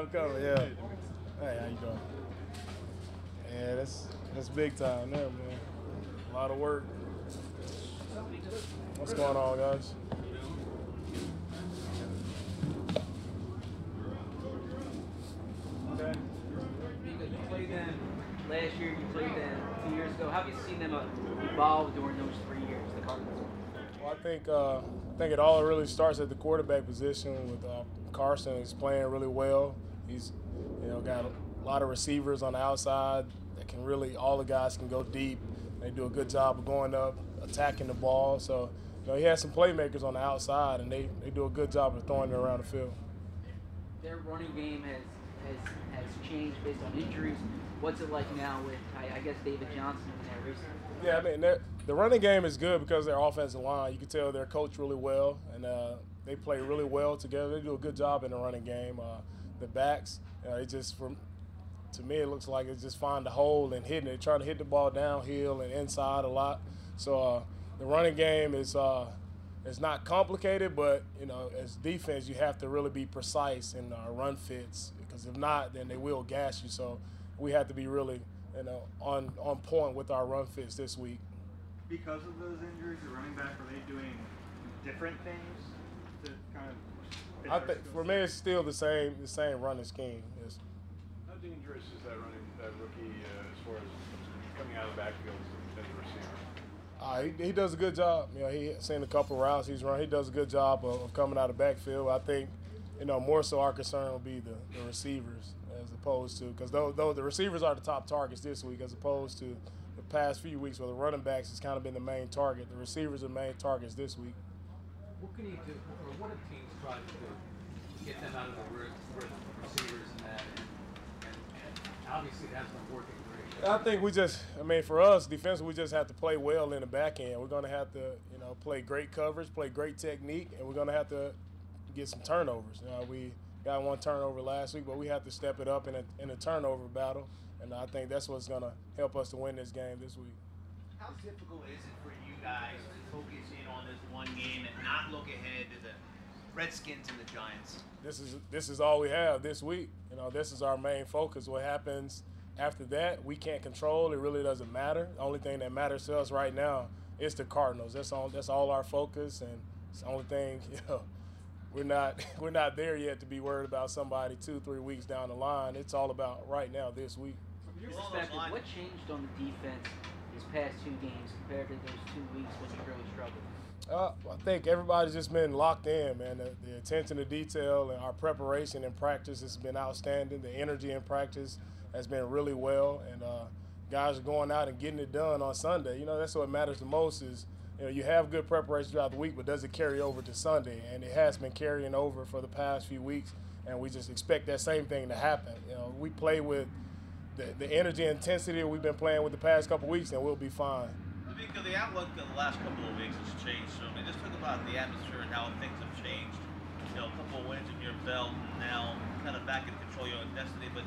Yeah. Hey, how you doing? Yeah, that's that's big time there, man. A lot of work. What's going on, guys? Okay. You played them last year, you played them two years ago. How have you seen them evolve during those three years, the Cardinals? Well, I think uh, I think it all really starts at the quarterback position with uh, Carson. He's playing really well. He's you know got a lot of receivers on the outside that can really all the guys can go deep. They do a good job of going up, attacking the ball. So you know he has some playmakers on the outside, and they, they do a good job of throwing it around the field. Their running game has has has changed based on injuries. What's it like now with I, I guess David Johnson in there recently? Yeah, I mean the running game is good because their offensive line. You can tell they're coached really well, and uh, they play really well together. They do a good job in the running game. Uh, the backs, uh, it just from to me it looks like it's just find a hole and hitting it, trying to hit the ball downhill and inside a lot. So uh, the running game is uh, it's not complicated, but you know as defense you have to really be precise in uh, run fits because if not, then they will gas you. So we have to be really you know on on point with our run fits this week. Because of those injuries, the running back are they doing different things? I think for me it's still the same the same running scheme. It's, How dangerous is that running that rookie uh, as far as coming out of the backfield as a receiver? Uh, he, he does a good job. You know, he seen a couple routes he's run. He does a good job of, of coming out of backfield. I think, you know, more so our concern will be the, the receivers as opposed to because though, though the receivers are the top targets this week as opposed to the past few weeks where the running backs has kind of been the main target. The receivers are the main targets this week. What can you do, or what have teams tried to do to get them out of the rhythm, receivers and that? And, and, and obviously that's not working great. I think we just, I mean, for us, defense, we just have to play well in the back end. We're going to have to, you know, play great coverage, play great technique, and we're going to have to get some turnovers. You know, we got one turnover last week, but we have to step it up in a, in a turnover battle, and I think that's what's going to help us to win this game this week. How difficult is it for you guys to focus in on this one game and not look ahead to the Redskins and the Giants? This is this is all we have this week. You know, this is our main focus. What happens after that, we can't control. It really doesn't matter. The only thing that matters to us right now is the Cardinals. That's all. That's all our focus, and it's the only thing. You know, we're not we're not there yet to be worried about somebody two three weeks down the line. It's all about right now this week. From your perspective, what changed on the defense these past two games compared to those two weeks when you really struggled? Uh, I think everybody's just been locked in, man. The, the, attention to detail and our preparation and practice has been outstanding. The energy in practice has been really well, and uh, guys are going out and getting it done on Sunday. You know, that's what matters the most is you know you have good preparation throughout the week, but does it carry over to Sunday? And it has been carrying over for the past few weeks, and we just expect that same thing to happen. You know, we play with the, the energy intensity we've been playing with the past couple weeks, and we'll be fine. Because the outlook in the last couple of weeks has changed. So I mean, just talk about the atmosphere and how things have changed. You know, a couple of wins in your belt, and now kind of back in control of your own destiny. But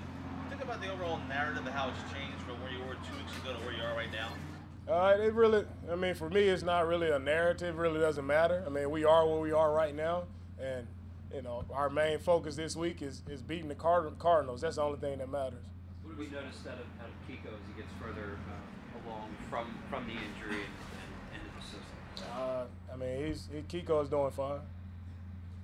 think about the overall narrative of how it's changed from where you were two weeks ago to where you are right now. Uh, it really, I mean, for me, it's not really a narrative. It really doesn't matter. I mean, we are where we are right now, and you know, our main focus this week is is beating the Card- Cardinals. That's the only thing that matters. What have we noticed out of, out of Kiko as he gets further uh, along from from the injury and, and into the system? Uh, I mean, he's he, Kiko is doing fine.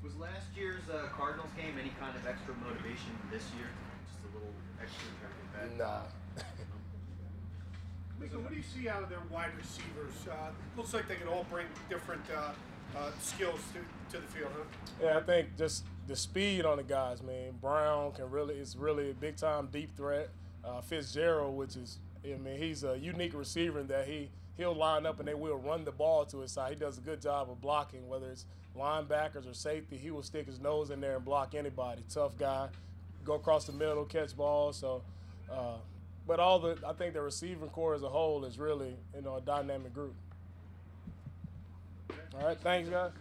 Was last year's uh, Cardinals game any kind of extra motivation this year? Just a little extra trying to get back? Nah. Meco, what do you see out of their wide receivers? Uh, looks like they can all bring different uh, uh, skills to, to the field, huh? Yeah, I think just the speed on the guys, man. Brown can really is really a big time deep threat. Uh, Fitzgerald, which is I mean, he's a unique receiver in that he he'll line up and they will run the ball to his side. He does a good job of blocking, whether it's linebackers or safety. He will stick his nose in there and block anybody. Tough guy, go across the middle, catch balls. So, uh, but all the I think the receiving corps as a whole is really you know a dynamic group. All right, thanks guys.